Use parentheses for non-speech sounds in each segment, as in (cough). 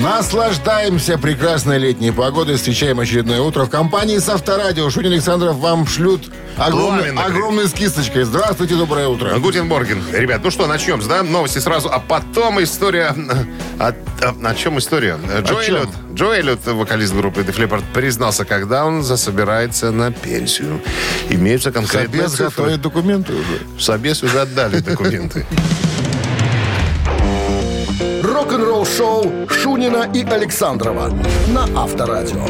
Наслаждаемся прекрасной летней погодой. Встречаем очередное утро в компании с Авторадио. Шунин Александров вам шлют огромный, огромной с кисточкой. Здравствуйте, доброе утро. Гутен Борген. Ребят, ну что, начнем, да? Новости сразу, а потом история... О, о- о чем история? Джо чем? Эллиот, Джо Эллиот, вокалист группы The Flippard, признался, когда он засобирается на пенсию. Имеются конкретные Собес цифры. готовит документы уже. Собес уже отдали документы. (laughs) Рок-н-ролл-шоу Шунина и Александрова на Авторадио.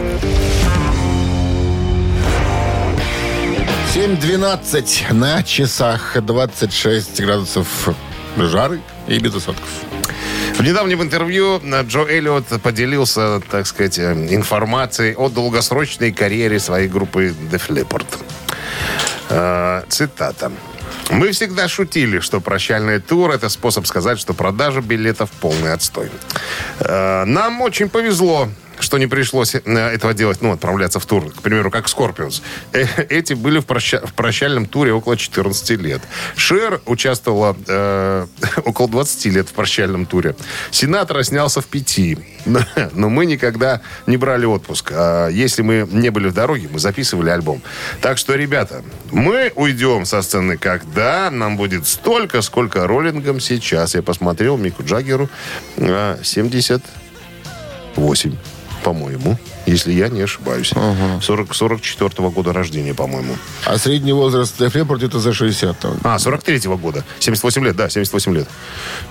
7.12 на часах 26 градусов жары и без осадков. В недавнем интервью Джо Эллиот поделился, так сказать, информацией о долгосрочной карьере своей группы The Flippard. Э, Цитата. Мы всегда шутили, что прощальный тур – это способ сказать, что продажа билетов полный отстой. Э, Нам очень повезло, что не пришлось э, этого делать, ну, отправляться в тур, к примеру, как Scorpions. Э, Эти были в, проща- в прощальном туре около 14 лет. Шер участвовала э, (laughs) около 20 лет в прощальном туре. Синатра снялся в пяти. (laughs) Но, мы никогда не брали отпуск. А если мы не были в дороге, мы записывали альбом. Так что, ребята, мы уйдем со сцены, когда нам будет столько, сколько роллингам сейчас. Я посмотрел Мику Джаггеру э, 78 по-моему, если я не ошибаюсь. 40, 44 года рождения, по-моему. А средний возраст Def Leppard это за 60. там. А, 43-го года. 78 лет, да, 78 лет.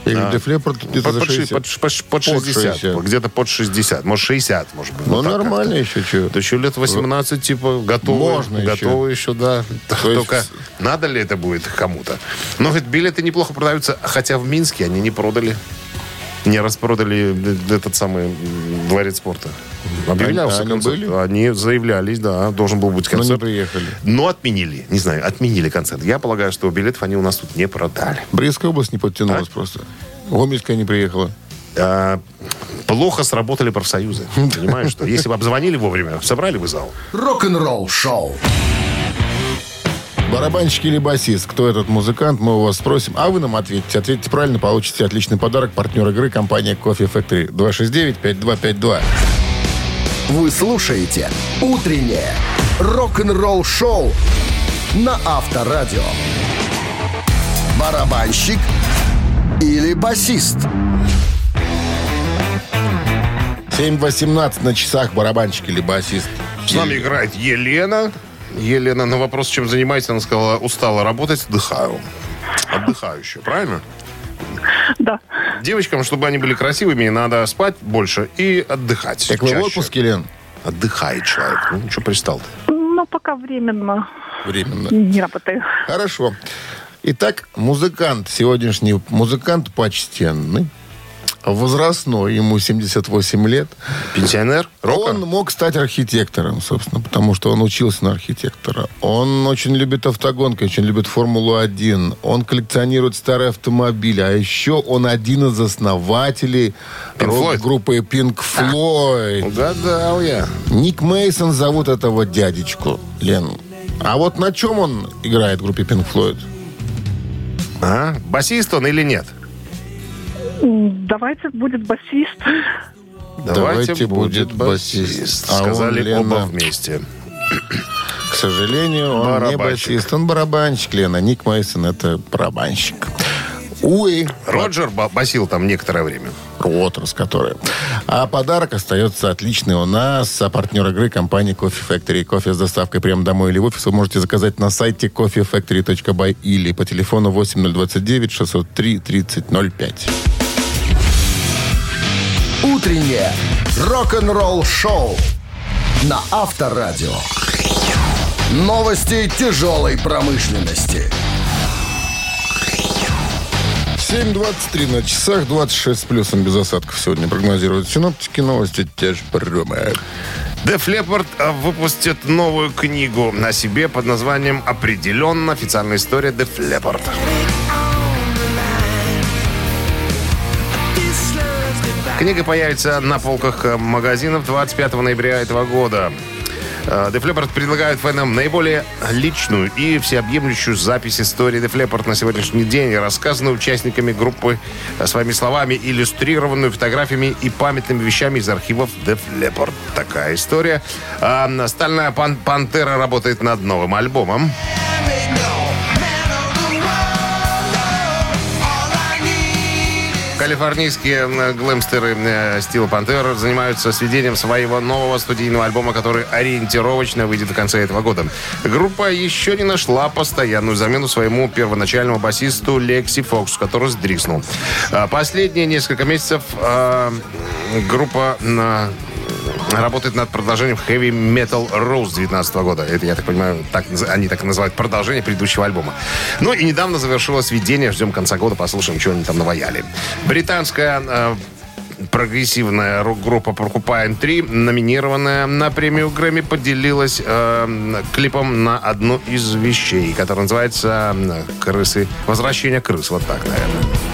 Я говорю, Def Leppard где-то Под, за под ши- 60. под, под- под 60. 60. Где-то под 60. Может, 60, может быть. Ну, вот нормально еще, что. Да еще лет 18, типа, готовы. Можно еще. готовы еще, да. есть- Только надо ли это будет кому-то? Но говорит, билеты неплохо продаются, хотя в Минске они не продали. Не распродали этот самый дворец спорта. Объявлялся Они концерт. были? Они заявлялись, да, должен был быть Но не концерт. приехали. Но отменили. Не знаю, отменили концерт. Я полагаю, что билетов они у нас тут не продали. Брестская область не подтянулась просто. Гомельская не приехала. А, плохо сработали профсоюзы. (laughs) Понимаешь, что если бы обзвонили вовремя, собрали бы зал. Рок-н-ролл-шоу. Барабанщик или басист? Кто этот музыкант? Мы у вас спросим. А вы нам ответите. Ответьте правильно, получите отличный подарок. Партнер игры компания Coffee Factory. 269-5252. Вы слушаете «Утреннее рок-н-ролл-шоу» на Авторадио. Барабанщик или басист? 7.18 на часах. Барабанщик или басист? С нами играет Елена. Елена на вопрос, чем занимаетесь, она сказала, устала работать, отдыхаю. Отдыхаю еще, правильно? Да. Девочкам, чтобы они были красивыми, надо спать больше и отдыхать Так вы в чаще. отпуске, Лен? Отдыхает человек. Ну, что пристал ты? Ну, пока временно Временно. не работаю. Хорошо. Итак, музыкант сегодняшний, музыкант почтенный, возрастной, ему 78 лет. Пенсионер? Рокер? Он мог стать архитектором, собственно, потому что он учился на архитектора. Он очень любит автогонки, очень любит Формулу-1. Он коллекционирует старые автомобили. А еще он один из основателей группы Pink Floyd. (laughs) Угадал я. Ник Мейсон зовут этого дядечку, Лен. А вот на чем он играет в группе Pink Floyd? А? Басист он или нет? Давайте будет басист. Давайте будет басист. А он, Сказали Лена, оба вместе. К сожалению, он не Барабанщик. басист. Он барабанщик, Лена. Ник Мейсон это барабанщик. Уи. Роджер ба- басил там некоторое время. Уотерс, который. А подарок остается отличный у нас. А партнер игры компания Coffee Factory. Кофе с доставкой прямо домой или в офис вы можете заказать на сайте coffeefactory.by или по телефону 8029 603 3005. «Утреннее рок-н-ролл-шоу» на Авторадио. Новости тяжелой промышленности. 7.23 на часах, 26 с плюсом без осадков сегодня прогнозируют синоптики. Новости тяжбрюмые. Def Leppard э, выпустит новую книгу о себе под названием «Определенно. Официальная история Def Leppard». Книга появится на полках э, магазинов 25 ноября этого года. Э, Def предлагает фэнам наиболее личную и всеобъемлющую запись истории Def на сегодняшний день, рассказанную участниками группы э, своими словами, иллюстрированную фотографиями и памятными вещами из архивов Def. Такая история. А Стальная пан- пантера работает над новым альбомом. Калифорнийские глэмстеры э, Steel Panther занимаются сведением своего нового студийного альбома, который ориентировочно выйдет в конце этого года. Группа еще не нашла постоянную замену своему первоначальному басисту Лекси Фокс, который сдриснул. А Последние несколько месяцев а, группа работает над продолжением Heavy Metal Rose 19 года. Это, я так понимаю, так, они так называют продолжение предыдущего альбома. Ну и недавно завершилось сведение. Ждем конца года, послушаем, что они там наваяли. Британская э, прогрессивная рок-группа Porcupine 3, номинированная на премию Грэмми, поделилась э, клипом на одну из вещей, которая называется э, «Крысы. Возвращение крыс». Вот так, наверное.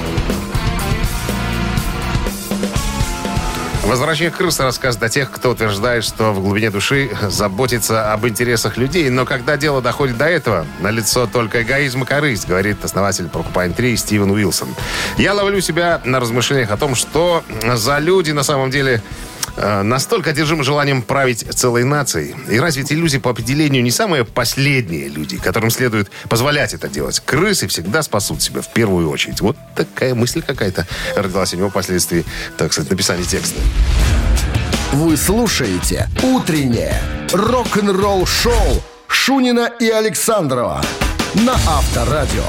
Возвращение крысы рассказывает о тех, кто утверждает, что в глубине души заботится об интересах людей. Но когда дело доходит до этого, на лицо только эгоизм и корысть, говорит основатель Porcupine 3 Стивен Уилсон. Я ловлю себя на размышлениях о том, что за люди на самом деле настолько одержимы желанием править целой нацией. И разве эти люди по определению не самые последние люди, которым следует позволять это делать? Крысы всегда спасут себя в первую очередь. Вот такая мысль какая-то родилась у него впоследствии, так сказать, написания текста. Вы слушаете «Утреннее рок-н-ролл-шоу» Шунина и Александрова на Авторадио.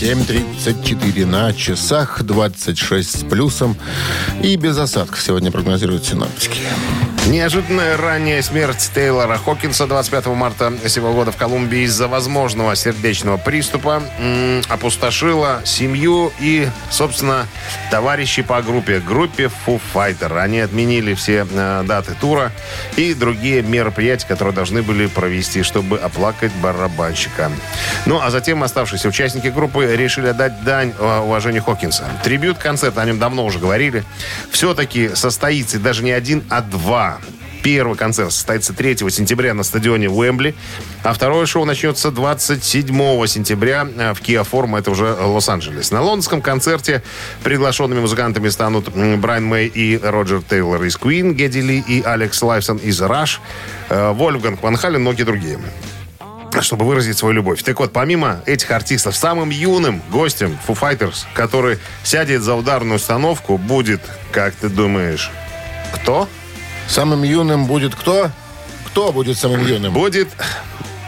7.34 на часах, 26 с плюсом и без осадков сегодня прогнозируют синоптики. Неожиданная ранняя смерть Тейлора Хокинса 25 марта сего года в Колумбии из-за возможного сердечного приступа опустошила семью и, собственно, товарищей по группе. Группе Foo Fighter. Они отменили все э, даты тура и другие мероприятия, которые должны были провести, чтобы оплакать барабанщика. Ну, а затем оставшиеся участники группы решили отдать дань э, уважению Хокинса. Трибют-концерт, о нем давно уже говорили, все-таки состоится даже не один, а два. Первый концерт состоится 3 сентября на стадионе Уэмбли, а второе шоу начнется 27 сентября э, в Forum, это уже Лос-Анджелес. На лондонском концерте приглашенными музыкантами станут Брайан Мэй и Роджер Тейлор из Queen, Гедди Ли и Алекс Лайфсон из Rush, э, Вольфганг Ван Хален, многие другие чтобы выразить свою любовь. Так вот, помимо этих артистов, самым юным гостем Foo Fighters, который сядет за ударную установку, будет, как ты думаешь, кто? Самым юным будет кто? Кто будет самым юным? Будет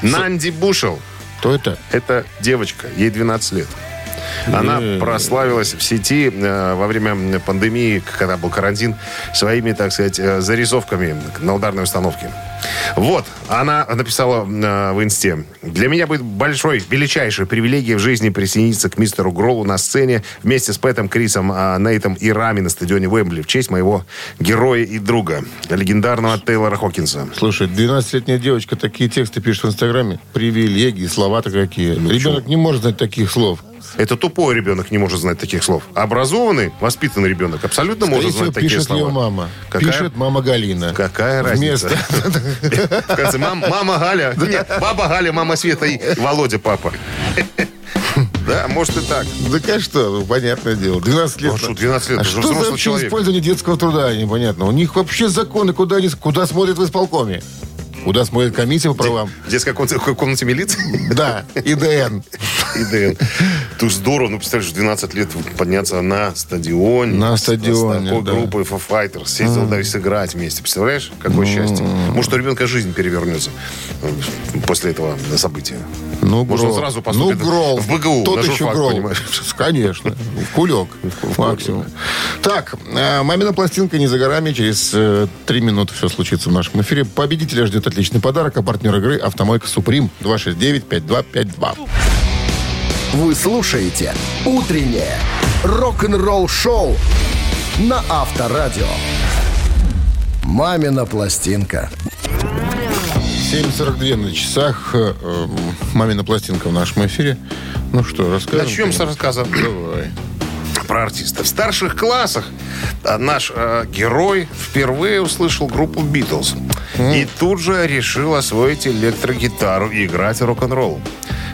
Нанди Бушел. Кто это? Это девочка, ей 12 лет. Она Э. прославилась в сети э, во время пандемии, когда был карантин, своими, так сказать, э, зарисовками на ударной установке. Вот, она написала э, в инсте. «Для меня будет большой, величайшей привилегией в жизни присоединиться к мистеру Гролу на сцене вместе с Пэтом, Крисом, э, Нейтом и Рами на стадионе Уэмбли в честь моего героя и друга, легендарного Тейлора Хокинса». Слушай, 12-летняя девочка такие тексты пишет в Инстаграме. Привилегии, слова-то какие. Ребенок не может знать таких слов. Это тупой ребенок не может знать таких слов. Образованный, воспитанный ребенок абсолютно Скорее может всего, знать такие пишет слова. ее мама. Какая, Пишет мама Галина. какая разница? В конце мама Галя. (laughs) Нет, баба Галя, мама Света и Володя папа. Да, может и так. Да а что, ну, понятное дело. 12 лет. Ну, что, 12 лет, А что за вообще человек. использование детского труда, непонятно. У них вообще законы, куда, они, куда смотрят в исполкоме. Куда смотрит комиссия по правам. В детской комнате, комнате милиции? Да, ИДН. ИДН. Ты здорово, ну, представляешь, в 12 лет подняться на стадионе. На стадионе, С такой да. группой Foo Fighters. Съездил даже сыграть вместе. Представляешь, какое счастье. Может, у ребенка жизнь перевернется э, после этого события. Ну, Может, он сразу поступит ну, Грол. в БГУ, Тот еще журфак, Грол. понимаешь? (laughs) Конечно. В кулек. (laughs) Максимум. Так, э, мамина пластинка не за горами. Через э, три минуты все случится в нашем эфире. Победителя ждет отличный подарок. А партнер игры «Автомойка Суприм» 269-5252. Вы слушаете «Утреннее рок-н-ролл-шоу» на Авторадио. «Мамина пластинка». 7.42 на часах. Э, э, Мамина пластинка в нашем эфире. Ну что, расскажем? Начнем с рассказа Давай. про артиста. В старших классах а, наш э, герой впервые услышал группу «Битлз». И тут же решил освоить электрогитару и играть рок-н-ролл.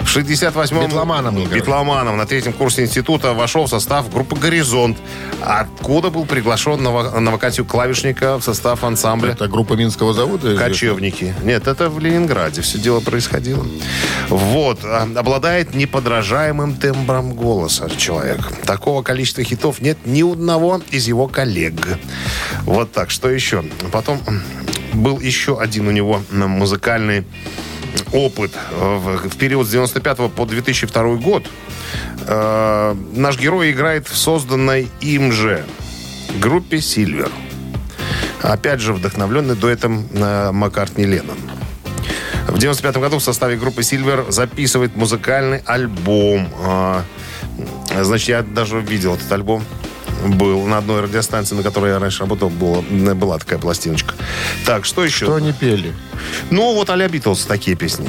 В 68-м... Битломаном, короче. Битломаном на третьем курсе института вошел в состав группы «Горизонт», откуда был приглашен на, ва- на вакансию клавишника в состав ансамбля Это группа Минского завода? Кочевники. Нет, это в Ленинграде все дело происходило. Вот. а, Обладает неподражаемым тембром голоса человек. Такого количества хитов нет ни у одного из его коллег. Вот так. Что еще? Потом был еще один у него музыкальный опыт э, в, период с 95 по 2002 год. Э, наш герой играет в созданной им же группе «Сильвер». Опять же, вдохновленный дуэтом э, Маккартни Леннон. В 95 году в составе группы Silver записывает музыкальный альбом. Значит, я даже видел этот альбом. Был на одной радиостанции, на которой я раньше работал, была, была такая пластиночка. Так, что еще? Что они пели? Ну, вот а-ля Битлз такие песни.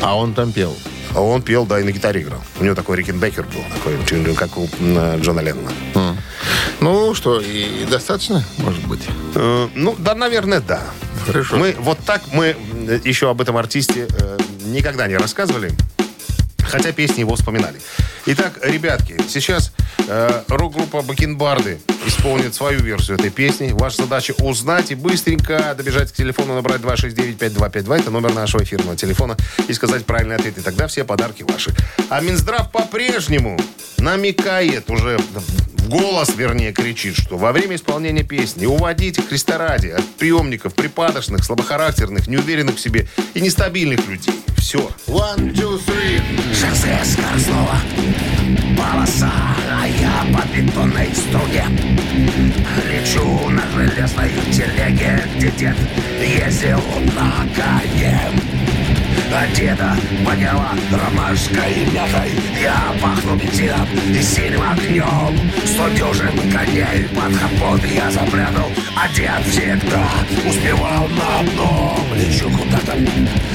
А он там пел. А он пел, да, и на гитаре играл. У него такой Рикенбекер был, такой, как у Джона Леннона. Ну что, и достаточно, может быть? Э, Ну, да, наверное, да. Хорошо. Мы вот так мы э, еще об этом артисте э, никогда не рассказывали, хотя песни его вспоминали. Итак, ребятки, сейчас э, рок-группа Бакенбарды исполнит свою версию этой песни. Ваша задача узнать и быстренько добежать к телефону, набрать 269-5252, это номер нашего эфирного телефона, и сказать правильный ответ. И тогда все подарки ваши. А Минздрав по-прежнему намекает уже голос, вернее, кричит, что во время исполнения песни уводите Христа ради от приемников припадочных, слабохарактерных, неуверенных в себе и нестабильных людей. Все. One, two, three. Шоссе скоростного полоса, а я по бетонной струне Лечу на железной телеге, где дед ездил на коне а деда воняла ромашкой мятой. Я пахну бензином и синим огнем. Сто дюжин коней под капот я запрятал дед всегда успевал на одном. Лечу куда-то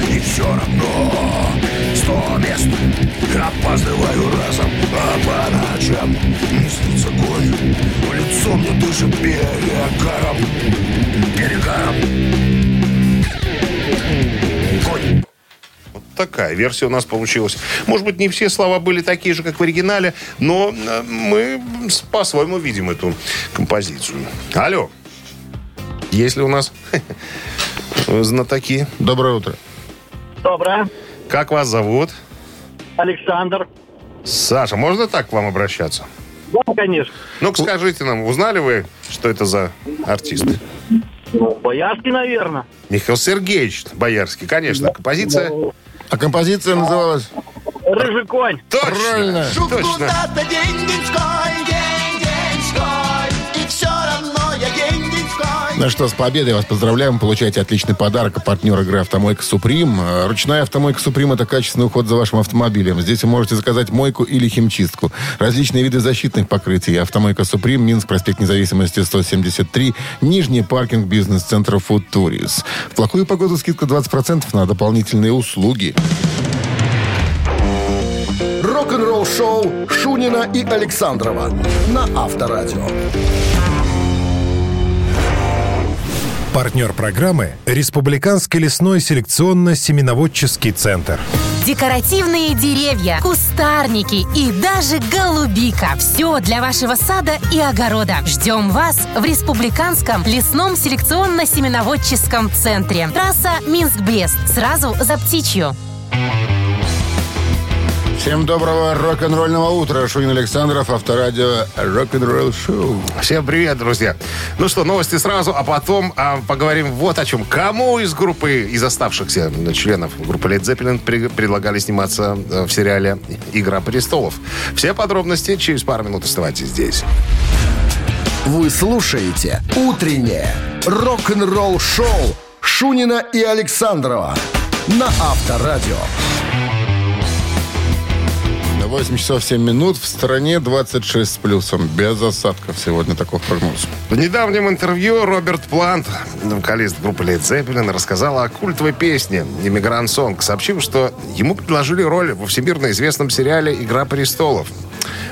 и все равно. Сто мест опаздываю разом. А по ночам не снится конь. В лицо мне дышит перегаром Перегаром такая версия у нас получилась. Может быть, не все слова были такие же, как в оригинале, но э, мы по-своему видим эту композицию. Алло. Есть ли у нас (laughs) знатоки? Доброе утро. Доброе. Как вас зовут? Александр. Саша, можно так к вам обращаться? Да, конечно. Ну-ка скажите нам, узнали вы, что это за артист? Ну, Боярский, наверное. Михаил Сергеевич Боярский, конечно. Композиция... А композиция называлась? Рыжий конь. Точно! Правильно. Точно! Ну что, с победой вас поздравляем. Получаете отличный подарок. Партнер игры «Автомойка Суприм». Э, Ручная «Автомойка Суприм» — это качественный уход за вашим автомобилем. Здесь вы можете заказать мойку или химчистку. Различные виды защитных покрытий. «Автомойка Суприм», Минск, проспект Независимости, 173, Нижний паркинг бизнес-центра «Футурис». В плохую погоду скидка 20% на дополнительные услуги. Рок-н-ролл-шоу Шунина и Александрова на Авторадио. Партнер программы – Республиканский лесной селекционно-семеноводческий центр. Декоративные деревья, кустарники и даже голубика. Все для вашего сада и огорода. Ждем вас в Республиканском лесном селекционно-семеноводческом центре. Трасса Минск-Брест. Сразу за птичью. Всем доброго рок-н-ролльного утра. Шунин Александров, Авторадио, рок-н-ролл шоу. Всем привет, друзья. Ну что, новости сразу, а потом а, поговорим вот о чем. Кому из группы, из оставшихся членов группы Led Zeppelin при- предлагали сниматься э, в сериале «Игра престолов». Все подробности через пару минут оставайтесь здесь. Вы слушаете «Утреннее рок-н-ролл-шоу» Шунина и Александрова на Авторадио. 8 часов 7 минут. В стране 26 с плюсом. Без осадков сегодня такой прогноз. В недавнем интервью Роберт Плант, вокалист группы Led Zeppelin, рассказал о культовой песне «Иммигрант Сонг», сообщив, что ему предложили роль во всемирно известном сериале «Игра престолов».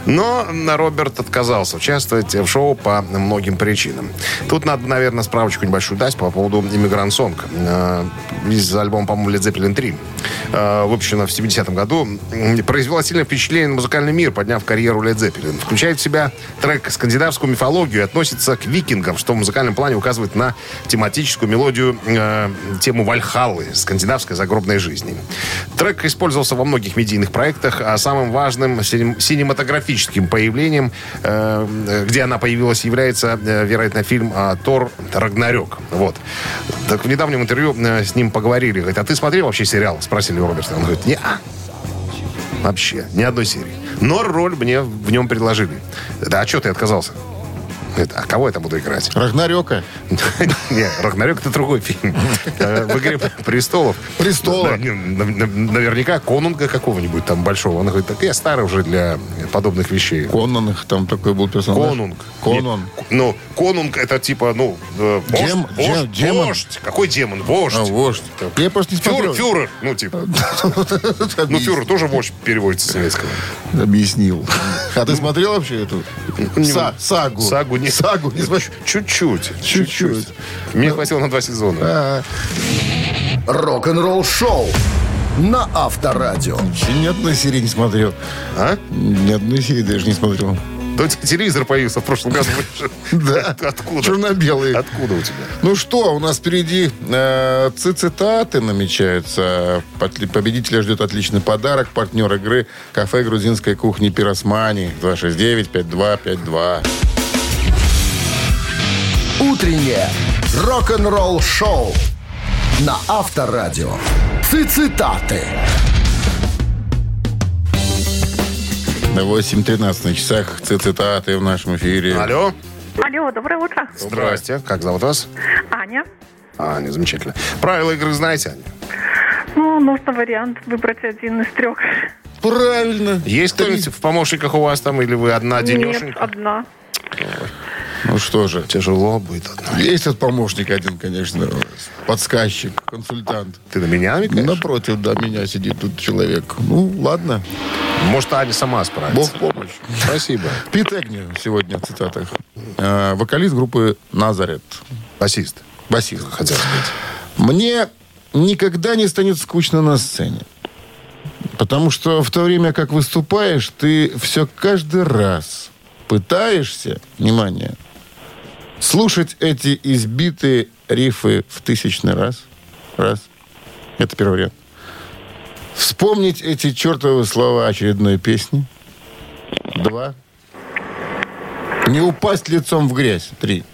Но Роберт отказался участвовать в шоу по многим причинам. Тут надо, наверное, справочку небольшую дать по поводу «Иммигрант Сонг». Э, Из альбома, по-моему, Led Zeppelin 3. э, Выпущена в 70-м году. Произвела сильное впечатление на музыкальный мир, подняв карьеру Led Zeppelin. Включает в себя трек скандинавскую мифологию и относится к викингам, что в музыкальном плане указывает на тематическую мелодию, э, тему Вальхаллы, скандинавской загробной жизни. Трек использовался во многих медийных проектах, а самым важным синем- синематографическим появлением, э, где она появилась, является, э, вероятно, фильм э, «Тор Рагнарёк». Вот. Так в недавнем интервью э, с ним поговорили. Говорит, а ты смотрел вообще сериал? Спросили у Роберта. Он говорит, не Вообще, ни одной серии. Но роль мне в нем предложили. Да, а что ты отказался? Говорит, а кого я там буду играть? Рагнарёка. (laughs) Не, Рагнарёк это другой фильм. Э, В «Игре престолов». Престола. Нав- Наверняка конунга какого-нибудь там большого. Он говорит, так я старый уже для подобных вещей. Конан их там такой был персонаж. Конунг. Конан. Не, Ну, конунг это типа, ну, э, вождь, демон. Какой демон? Вождь. А, вождь. Я просто не смотрел. фюрер, ну, типа. (laughs) Ну, фюрер тоже вождь переводится с немецкого. Объяснил. А ты смотрел вообще эту са- сагу? Сагу не... Сагу не. Чуть-чуть. Чуть-чуть. Мне хватило на два сезона. Рок-н-ролл шоу на Авторадио. ни одной серии не смотрел. А? Ни одной серии даже не смотрел. Да у тебя телевизор появился в прошлом году. (laughs) Да. (laughs) Откуда? Черно-белый. Откуда у тебя? Ну что, у нас впереди э, цитаты намечаются. Победителя ждет отличный подарок. Партнер игры кафе грузинской кухни Пиросмани. 269-5252. Утреннее рок-н-ролл шоу на Авторадио. Цитаты. 8.13 на часах цитаты в нашем эфире. Алло. Алло, доброе утро. Здрасте. Как зовут вас? Аня. Аня, замечательно. Правила игры знаете, Аня? Ну, нужно вариант выбрать один из трех. Правильно. Есть кто-нибудь в помощниках у вас там, или вы одна Нет, денешенька? одна. Ну что же. Тяжело будет одна. Есть тут помощник один, конечно. Подсказчик, консультант. Ты на меня намекаешь? Напротив, да, меня сидит тут человек. Ну, ладно. Может, Аня сама Бог справится. в помощь. Спасибо. Пит Эгни сегодня в цитатах. Э, вокалист группы «Назарет». Басист. Басист. Хотел сказать. Мне никогда не станет скучно на сцене. Потому что в то время, как выступаешь, ты все каждый раз пытаешься, внимание, слушать эти избитые рифы в тысячный раз. Раз. Это первый вариант. Вспомнить эти чертовы слова очередной песни. Два. Не упасть лицом в грязь. Три.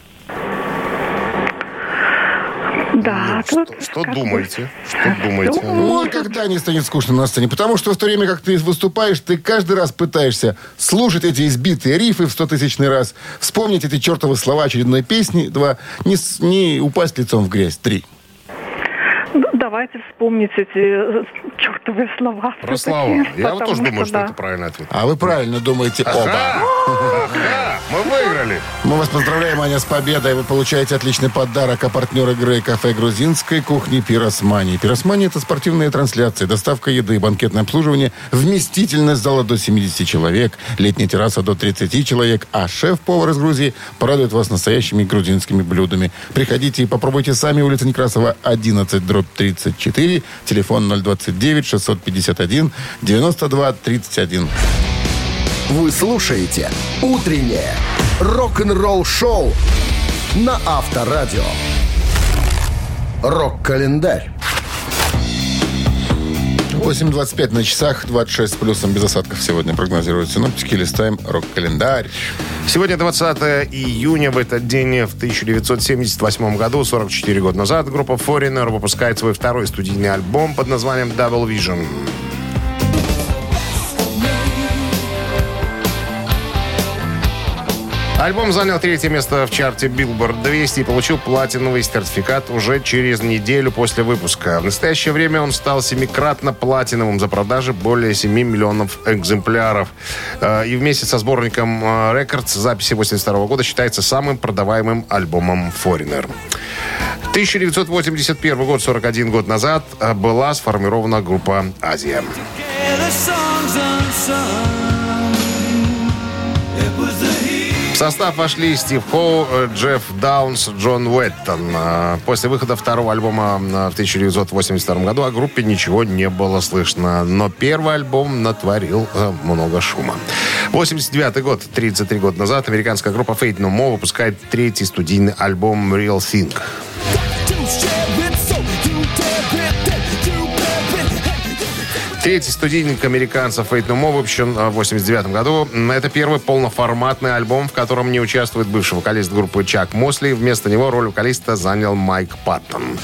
Да, Что, тут что как думаете? Что думаете? Ну, никогда не станет скучно на сцене, потому что в то время, как ты выступаешь, ты каждый раз пытаешься слушать эти избитые рифы в стотысячный раз, вспомнить эти чертовы слова очередной песни, два, не, не упасть лицом в грязь, три. Давайте вспомнить эти э, чертовые слова. Про слова. Я вот тоже думаю, что да. это правильный ответ. А вы правильно думаете оба. Ага, мы выиграли. Мы вас поздравляем, Аня, с победой. Вы получаете отличный подарок. А партнер игры кафе грузинской кухни «Пиросмани». «Пиросмани» — это спортивные трансляции, доставка еды, банкетное обслуживание, вместительность зала до 70 человек, летняя терраса до 30 человек, а шеф-повар из Грузии порадует вас настоящими грузинскими блюдами. Приходите и попробуйте сами. Улица Некрасова, 11, дробь 34, телефон 029 651 92 31. Вы слушаете «Утреннее рок-н-ролл-шоу» на Авторадио. Рок-календарь. 8.25 на часах, 26 с плюсом без осадков сегодня прогнозируют синоптики. Листаем рок-календарь. Сегодня 20 июня. В этот день, в 1978 году, 44 года назад, группа Foreigner выпускает свой второй студийный альбом под названием Double Vision. Альбом занял третье место в чарте Billboard 200 и получил платиновый сертификат уже через неделю после выпуска. В настоящее время он стал семикратно платиновым за продажи более 7 миллионов экземпляров. Э, И вместе со сборником э, Records записи 82 года считается самым продаваемым альбомом Foreigner. 1981 год, 41 год назад, э, была сформирована группа «Азия». Состав вошли Стив Хоу, э, Джефф Даунс, Джон Уэттон. Э, После выхода второго альбома э, в 1982 году о группе ничего не было слышно. Но первый альбом натворил много шума. 89 год, 33 года назад, американская группа Fate No More выпускает третий студийный альбом Real Thing. Третий студийник американцев Fate No More выпущен э, в 89 году. Это первый полноформатный альбом, в котором не участвует бывший вокалист группы Чак Мосли. Вместо него роль вокалиста занял Майк Паттон.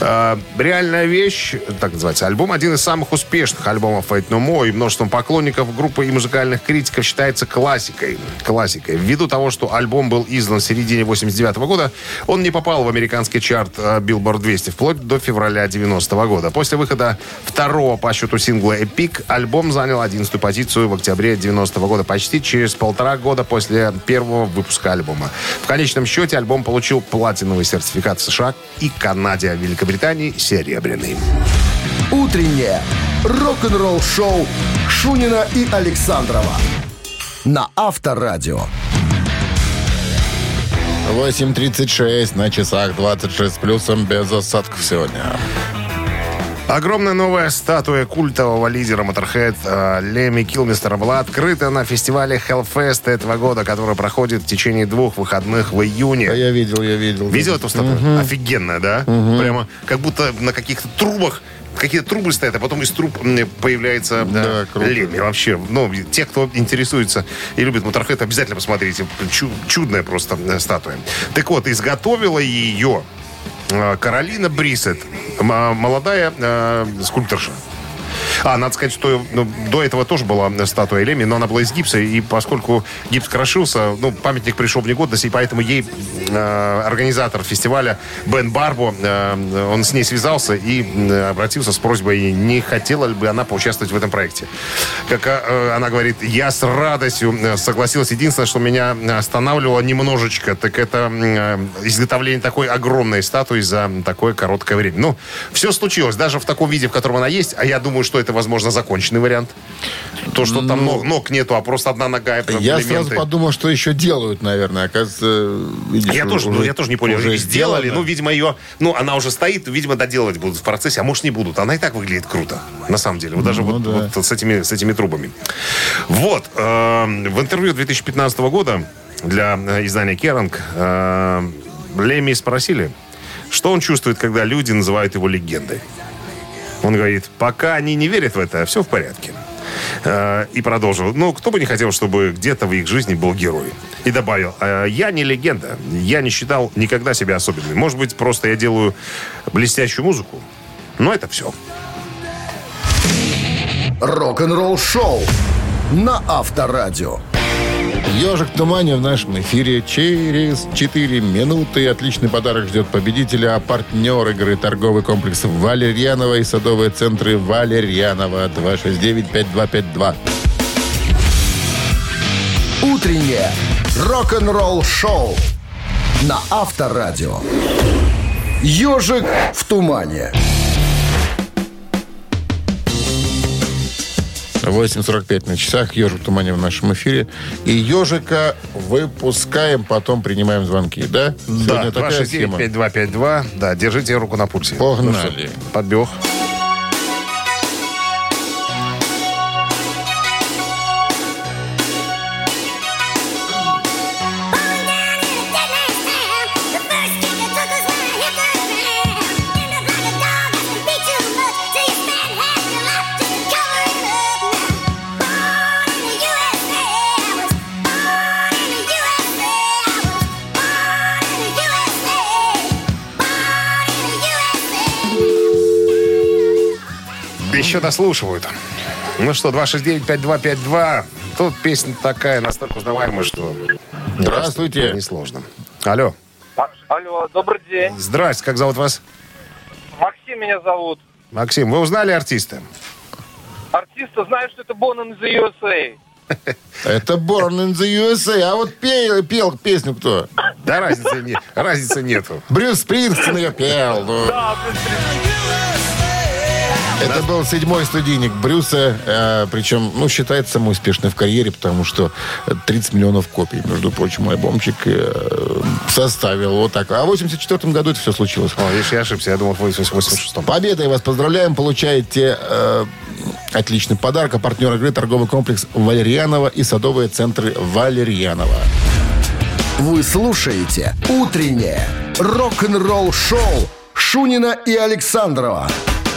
Э, Реальная вещь, так называется, альбом один из самых успешных альбомов Fate No More, и множеством поклонников группы и музыкальных критиков считается классикой. Классикой. Ввиду того, что альбом был издан в середине 89 года, он не попал в американский чарт э, Billboard 200 вплоть до февраля 90 года. После выхода второго по счету сингла «Эпик» альбом занял 11 позицию в октябре 90 года, почти через полтора года после первого выпуска альбома. В конечном счете альбом получил платиновый сертификат в США и Канаде, а в Великобритании – серебряный. Утреннее рок-н-ролл-шоу Шунина и Александрова на Авторадио. 8.36 на часах 26 с плюсом без осадков сегодня. Огромная новая статуя культового лидера Motorhead э, Леми Килмистера была открыта на фестивале Hellfest этого года, который проходит в течение двух выходных в июне. А я видел, я видел. Видел эту статую? Офигенная, да? Прямо как будто на каких-то трубах какие-то трубы стоят, а потом из труб появляется да, Да, круто. Леми. Вообще, ну, те, кто интересуется и любит Моторхед, обязательно посмотрите. Чу- чудная просто э, статуя. Так вот, изготовила ее э, Каролина Брисет, молодая э, скульпторша. А, надо сказать, что ну, до этого тоже была статуя Леми, но она была из гипса, и поскольку гипс крошился, ну, памятник пришел в негодность, и поэтому ей э, организатор фестиваля Бен Барбо, э, он с ней связался и э, обратился с просьбой, не хотела ли бы она поучаствовать в этом проекте. Как э, она говорит, я с радостью э, согласилась. Единственное, что меня останавливало немножечко, так это э, изготовление такой огромной статуи за такое короткое время. Ну, все случилось, даже в таком виде, в котором она есть, а я думаю, что это, возможно, законченный вариант. То, что там ног, ног нету, а просто одна нога Ну, Я элементы. сразу подумал, что еще делают, наверное. Оказывается, видишь, Я тоже, ну, я тоже не понял. уже сделали, сделано. ну, видимо, ее... Ну, она уже стоит, видимо, доделывать будут в процессе, а может, не будут. Она и так выглядит круто, на самом деле. Вот даже Ну, вот, да. вот с, этими, с этими трубами. Вот. э, в интервью 2015 года для э, издания Керанг э, Леми спросили, что он чувствует, когда люди называют его легендой. Он говорит, пока они не верят в это, все в порядке. Э, И продолжил. Ну, кто бы не хотел, чтобы где-то в их жизни был герой. И добавил, «Э, я не легенда. Я не считал никогда себя особенным. Может быть, просто я делаю блестящую музыку. Но это все. Рок-н-ролл-шоу на Авторадио. Ежик в тумане в нашем эфире через 4 минуты. Отличный подарок ждет победителя. А партнер игры торговый комплекс Валерьянова и садовые центры Валерьянова 269-5252. Утреннее рок-н-ролл-шоу на Авторадио. Ежик в тумане. 8.45 на часах. Ежик в тумане в нашем эфире. И ежика выпускаем, потом принимаем звонки, да? Схема. 269-5252. Да, держите руку на пульсе. Погнали. Ну Подбег. Еще дослушивают. Ну что, 269-5252. тут песня такая, настолько узнаваемая, что... Здравствуйте. Несложно. Алло. Алло, добрый день. Здрасте, как зовут вас? Максим меня зовут. Максим, вы узнали артиста? Артиста знаю, что это Born in the USA. (laughs) Это Born in the USA. А вот пел, пел песню кто? Да, разницы, не, разницы нету. Брюс Спрингстин ее пел. ну. Это был седьмой студийник Брюса, э, причем, ну, считается самый успешный в карьере, потому что 30 миллионов копий, между прочим, альбомчик э, составил вот так. А в 84 году это все случилось. О, видишь, я ошибся, я думал, в 86-м. Победой вас поздравляем. Получаете э, отличный подарок. А партнер игры торговый комплекс Валерьянова и садовые центры Валерьянова. Вы слушаете «Утреннее рок-н-ролл-шоу» Шунина и Александрова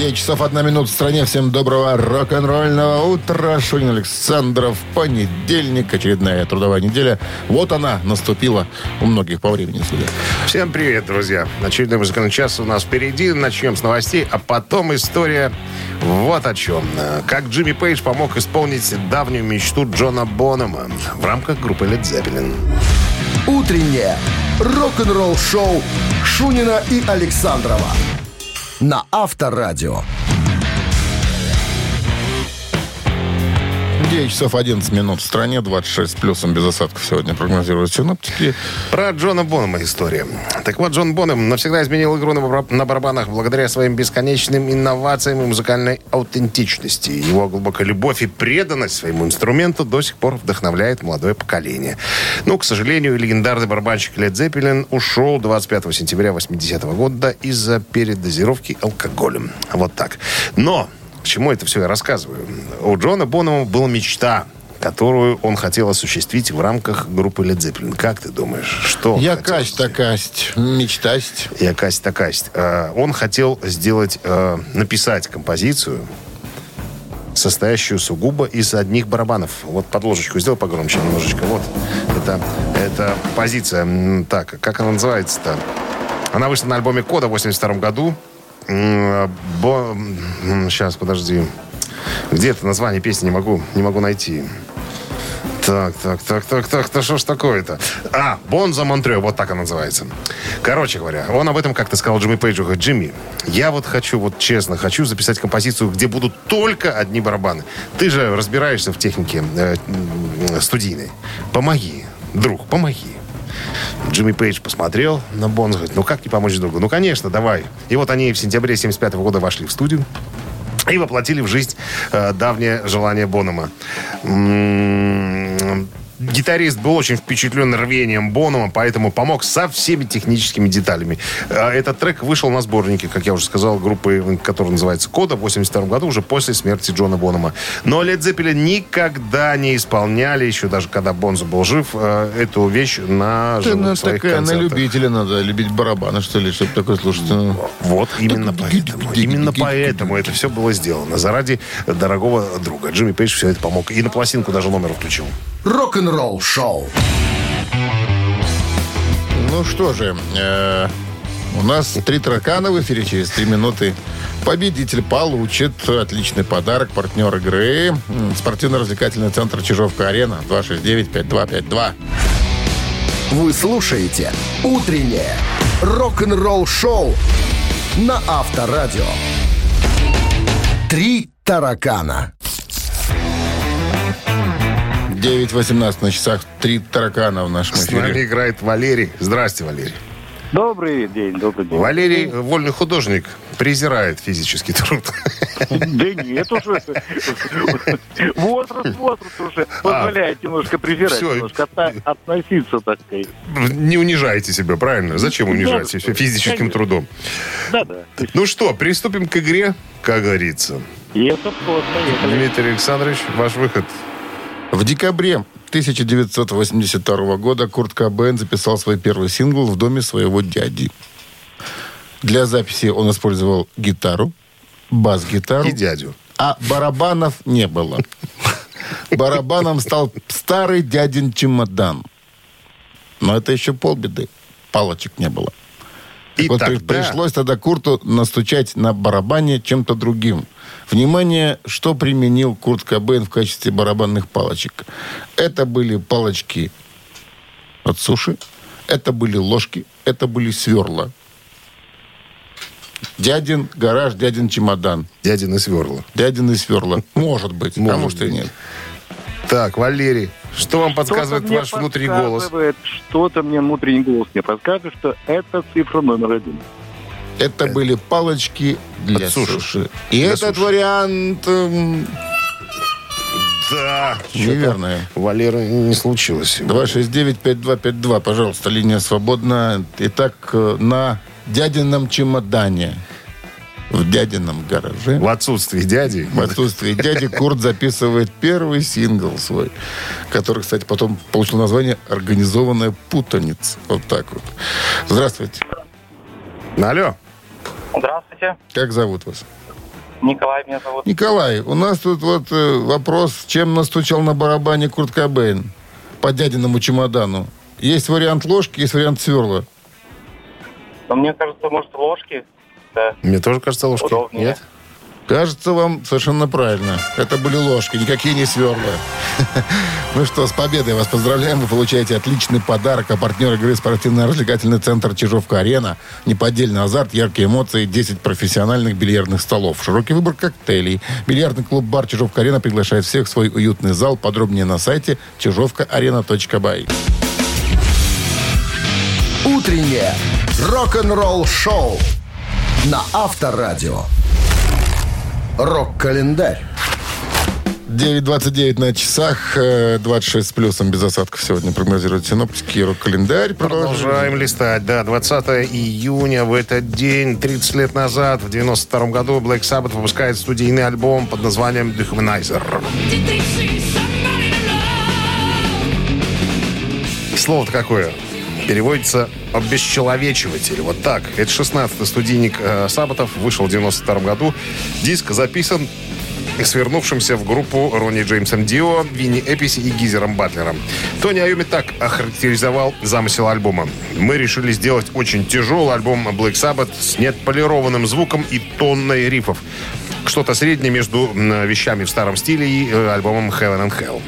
9 часов 1 минута в стране. Всем доброго рок-н-ролльного утра. Шунин Александров. Понедельник. Очередная трудовая неделя. Вот она наступила у многих по времени судя. Всем привет, друзья. Очередной музыкальный час у нас впереди. Начнем с новостей, а потом история вот о чем. Как Джимми Пейдж помог исполнить давнюю мечту Джона Бонома в рамках группы Led Zeppelin. Утреннее рок-н-ролл-шоу Шунина и Александрова на Авторадио. 9 часов 11 минут в стране. 26 с плюсом без осадков сегодня прогнозируют синоптики. Про Джона Бонома история. Так вот, Джон Боном навсегда изменил игру на, бар- на барабанах благодаря своим бесконечным инновациям и музыкальной аутентичности. Его глубокая любовь и преданность своему инструменту до сих пор вдохновляет молодое поколение. Ну, к сожалению, легендарный барабанщик Лед Зеппелин ушел 25 сентября 80 года из-за передозировки алкоголем. Вот так. Но к чему это все я рассказываю? У Джона Бонома была мечта, которую он хотел осуществить в рамках группы Led Zeppelin. Как ты думаешь, что он Я касть такасть, мечтасть. Я касть такасть. Э, Он хотел сделать, э, написать композицию, состоящую сугубо из одних барабанов. Вот подложечку сделай погромче немножечко. Вот. Это, это позиция. Так, как она называется-то? Она вышла на альбоме Кода в 82 году. Сейчас, подожди. Где это название песни не могу, не могу найти. Так, так, так, так, так, да что ж такое-то? А, Бонза Монтре, вот так она называется. Короче говоря, он об этом как-то сказал Джимми Пейджу. Говорит, Джимми, я вот хочу, вот честно, хочу записать композицию, где будут только одни барабаны. Ты же разбираешься в технике э, студийной. Помоги, друг, помоги. Джимми Пейдж посмотрел на Бонза, говорит, ну как не помочь другу? Ну, конечно, давай. И вот они в сентябре 75 года вошли в студию и воплотили в жизнь э, давнее желание Бонома. Гитарист был очень впечатлен рвением Бонома, поэтому помог со всеми техническими деталями. Э, Этот трек вышел на сборнике, как я уже сказал, группы, которая называется «Кода» в 82 году, уже после смерти Джона Бонома. Но Led Zeppelin никогда не исполняли, еще даже когда Бонзо был жив, э, эту вещь на живых ну, своих такая, на концертах. любителя надо любить барабаны, что ли, чтобы такое слушать. ну. Вот именно поэтому. Именно поэтому это все было сделано. Заради дорогого друга. Джимми Пейдж все это помог. И на пластинку даже номер включил. Рок-н-ролл-шоу. Ну что же, э, у нас три таракана в эфире через три минуты. Победитель получит отличный подарок. Партнер игры спортивно-развлекательный центр Чижовка-Арена 269-5252. Вы слушаете «Утреннее рок-н-ролл-шоу» на Авторадио. Три таракана. 9.18 на часах. Три таракана в нашем С нами эфире. играет Валерий. Здрасте, Валерий. Добрый день, добрый день. Валерий, вольный художник, презирает физический труд. Да нет уже. Возраст, возраст уже позволяет немножко презирать, немножко отно- относиться, так сказать. Не унижайте себя, правильно? Зачем унижать себя физическим трудом? Да-да. Ну что, приступим к игре, как говорится. Дмитрий Александрович, ваш выход. В декабре 1982 года Курт Кобейн записал свой первый сингл в доме своего дяди. Для записи он использовал гитару, бас-гитару. И дядю. А барабанов не было. Барабаном стал старый дядин чемодан. Но это еще полбеды. Палочек не было. И вот тогда- пришлось тогда Курту настучать на барабане чем-то другим. Внимание, что применил Курт Кобейн в качестве барабанных палочек. Это были палочки от суши, это были ложки, это были сверла. Дядин гараж, дядин чемодан. Дядин и сверла. Дядин и сверла. Может быть, Может может и быть. нет. Так, Валерий, что вам Что-то подсказывает мне ваш внутренний голос? Что-то мне внутренний голос мне подсказывает, что это цифра номер один. Это были палочки для От суши. суши. И Для этот суши. вариант эм, Да. неверный. Валера не случилось. 269-5252, пожалуйста, линия свободна. Итак, э, на дядином чемодане, в дядином гараже, В отсутствии дяди. в отсутствии дяди, Курт записывает первый сингл свой, который, кстати, потом получил название «Организованная путаница». Вот так вот. Здравствуйте. Алло. Здравствуйте. Как зовут вас? Николай меня зовут. Николай, у нас тут вот э, вопрос, чем настучал на барабане Курт Кобейн по дядиному чемодану. Есть вариант ложки, есть вариант сверла. Но мне кажется, может, ложки? Да. Мне тоже кажется ложки. Удобнее. Нет? Кажется вам совершенно правильно. Это были ложки, никакие не сверла. (laughs) Ну что, с победой вас поздравляем. Вы получаете отличный подарок. А партнер игры спортивно-развлекательный центр «Чижовка-арена». Неподдельный азарт, яркие эмоции, 10 профессиональных бильярдных столов. Широкий выбор коктейлей. Бильярдный клуб-бар «Чижовка-арена» приглашает всех в свой уютный зал. Подробнее на сайте чижовкаарена.бай. Утреннее рок-н-ролл-шоу на Авторадио. Рок-календарь. 9.29 на часах, э, 26 с плюсом без осадков сегодня прогнозируют синоптики. Рок-календарь Продолжаем листать. Да, 20 июня в этот день, 30 лет назад, в 92 году, Black Sabbath выпускает студийный альбом под названием Dehumanizer. Слово-то какое? Переводится «обесчеловечиватель». Вот так. Это 16-й студийник э, Сабатов. Вышел в 92 году. Диск записан свернувшимся в группу Ронни Джеймсом Дио, Винни Эписи и Гизером Батлером. Тони Айоми так охарактеризовал замысел альбома. «Мы решили сделать очень тяжелый альбом Black Sabbath с неотполированным звуком и тонной рифов. Что-то среднее между вещами в старом стиле и э, альбомом Heaven and Hell.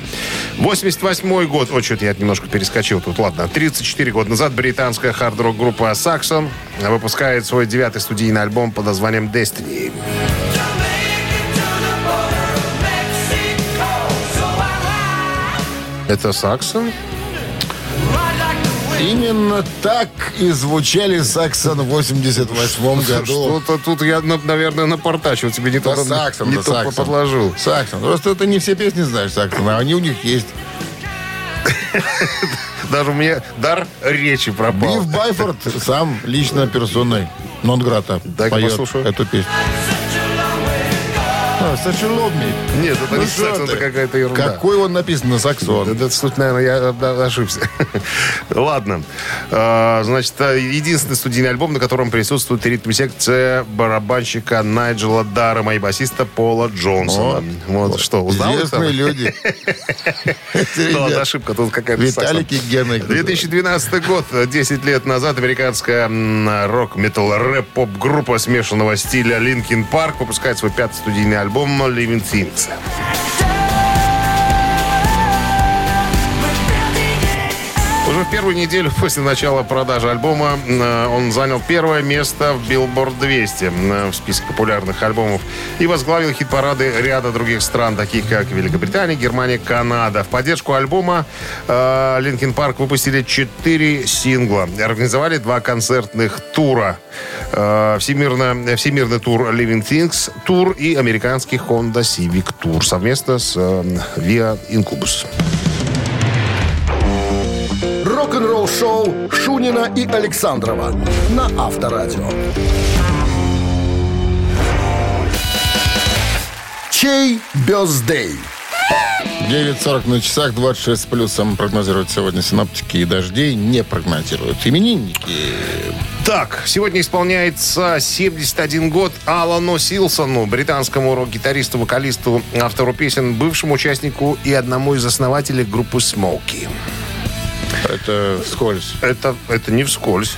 88 год. О, что-то я немножко перескочил тут. Ладно. 34 года назад британская хард-рок группа Saxon выпускает свой девятый студийный альбом под названием Destiny. Это Саксон? Именно так и звучали Саксон в 88 году. Что-то тут я, на- наверное, напортачил. Тебе не Да то, Саксон, не да то Саксон. подложил. Саксон. Просто ты не все песни знаешь Саксона, а они у них есть. (laughs) Даже у меня дар речи пропал. Биф Байфорд сам лично персоной Нонграта поет послушаю. эту песню. А, Such a love me. Нет, это Ну не Саксон, это какая-то ерунда. Какой он написан на саксон? Это, суть, наверное, я ошибся. (laughs) Ладно. А, Значит, а, единственный студийный альбом, на котором присутствует ритм-секция барабанщика Найджела Даррема и басиста Пола Джонсона. Вот, что, узнал? Известные люди. (laughs) Ну, ошибка, тут какая-то Виталик и Гена. 2012 год, 10 лет назад, американская м, рок-метал рэп-поп-группа смешанного стиля Linkin Park выпускает свой пятый студийный альбом Living Things. В первую неделю (laughs) после начала продажи альбома э, он занял первое место в Billboard 200 э, в списке популярных альбомов и возглавил хит-парады ряда других стран, таких как Великобритания, Германия, Канада. В поддержку альбома э, Linkin Park выпустили четыре сингла, организовали два концертных тура. Всемирно, всемирный тур Living Things тур и американский Honda Civic тур совместно с Via Incubus. Рок-н-ролл-шоу Шунина и Александрова на Авторадио. Чей бездей? 9.40 на часах, 26 с плюсом прогнозируют сегодня синоптики и дождей не прогнозируют. Именинники. Так, сегодня исполняется 71 год Алану Силсону, британскому рок-гитаристу, вокалисту, автору песен, бывшему участнику и одному из основателей группы Смоки. Это вскользь. Это, это не вскользь.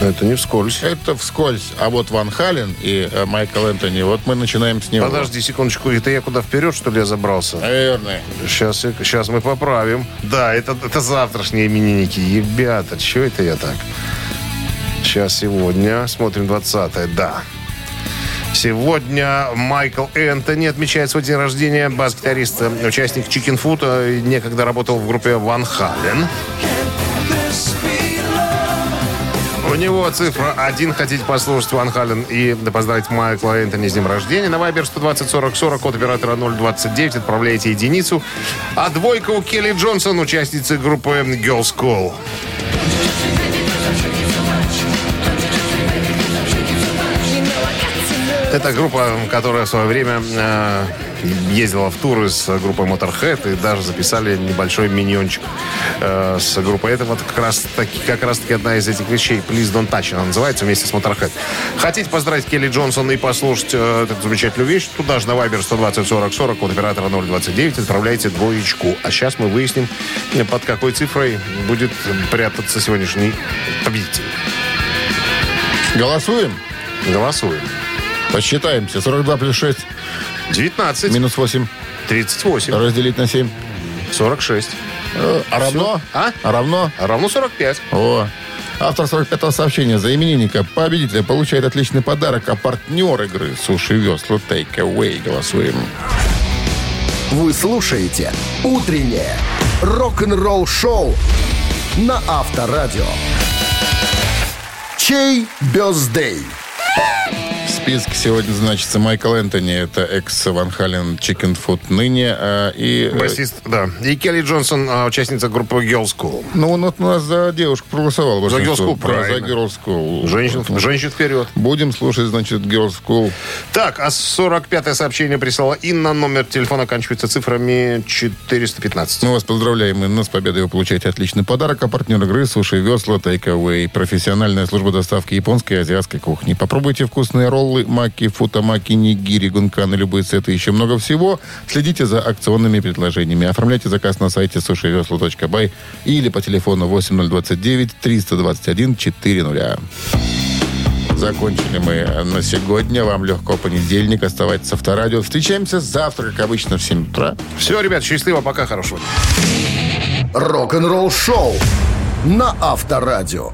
Это не вскользь. Это вскользь. А вот Ван Хален и э, Майкл Энтони, вот мы начинаем с него. Подожди секундочку, это я куда вперед, что ли, я забрался? Наверное. Сейчас, сейчас мы поправим. Да, это, это завтрашние именинники. Ребята, что это я так? Сейчас, сегодня. Смотрим 20 да. Сегодня Майкл Энтони отмечает свой день рождения. Бас-гитарист, участник Food, э, некогда работал в группе Ван Хален. У него цифра 1. Хотите послушать Ван Хален и поздравить Майкла Энтони с днем рождения. На Вайбер 120 40 40, код оператора 029. Отправляете единицу. А двойка у Келли Джонсон, участницы группы Girls School. Это группа, которая в свое время э, ездила в туры с группой Motorhead и даже записали небольшой миньончик э, с группой. Это вот как раз, таки, как раз таки одна из этих вещей. Please Don't Touch она называется вместе с Motorhead. Хотите поздравить Келли Джонсон и послушать э, эту замечательную вещь? Туда же на Viber 120 40 40 код оператора 029 отправляйте двоечку. А сейчас мы выясним, под какой цифрой будет прятаться сегодняшний победитель. Голосуем? Голосуем. Посчитаемся. 42 плюс 6 19. минус 8. 38. Разделить на 7. 46. Э, А равно? А? А равно? Равно 45. О. Автор 45-го сообщения за именинника победителя получает отличный подарок, а партнер игры Суши Весла Take Away. Голосуем. Вы слушаете «Утреннее рок-н-ролл-шоу» на Авторадио. Чей бездей? Списке сегодня значится Майкл Энтони, это экс Ван Хален Chicken Food ныне. а, и, э, Басист, да. И Келли Джонсон, а, участница группы Girls School. Ну, он вот у нас за девушку проголосовал. За. Girls School, Да, За правильно. Girls School. Женщин, женщин вперед. Будем слушать, значит, Girls School. Так, а 45-е сообщение прислала Инна. Номер телефона оканчивается цифрами 415. Мы вас поздравляем, Инна, с победой. Вы получаете отличный подарок. А партнер игры Суши Весла Take Away. Профессиональная служба доставки японской и азиатской кухни. Попробуйте вкусные роллы, маки, футамаки, нигири, гунканы, любые цветы и еще много всего. Следите за акционными предложениями. Оформляйте заказ на сайте сушивесла.бай или по телефону 8029 321 400. Закончили мы на сегодня. Вам легко понедельник. Оставайтесь с авторадио. Встречаемся завтра, как обычно, в 7 утра. Все, ребят, счастливо, пока, хорошего. Рок-н-ролл-шоу на Авторадио.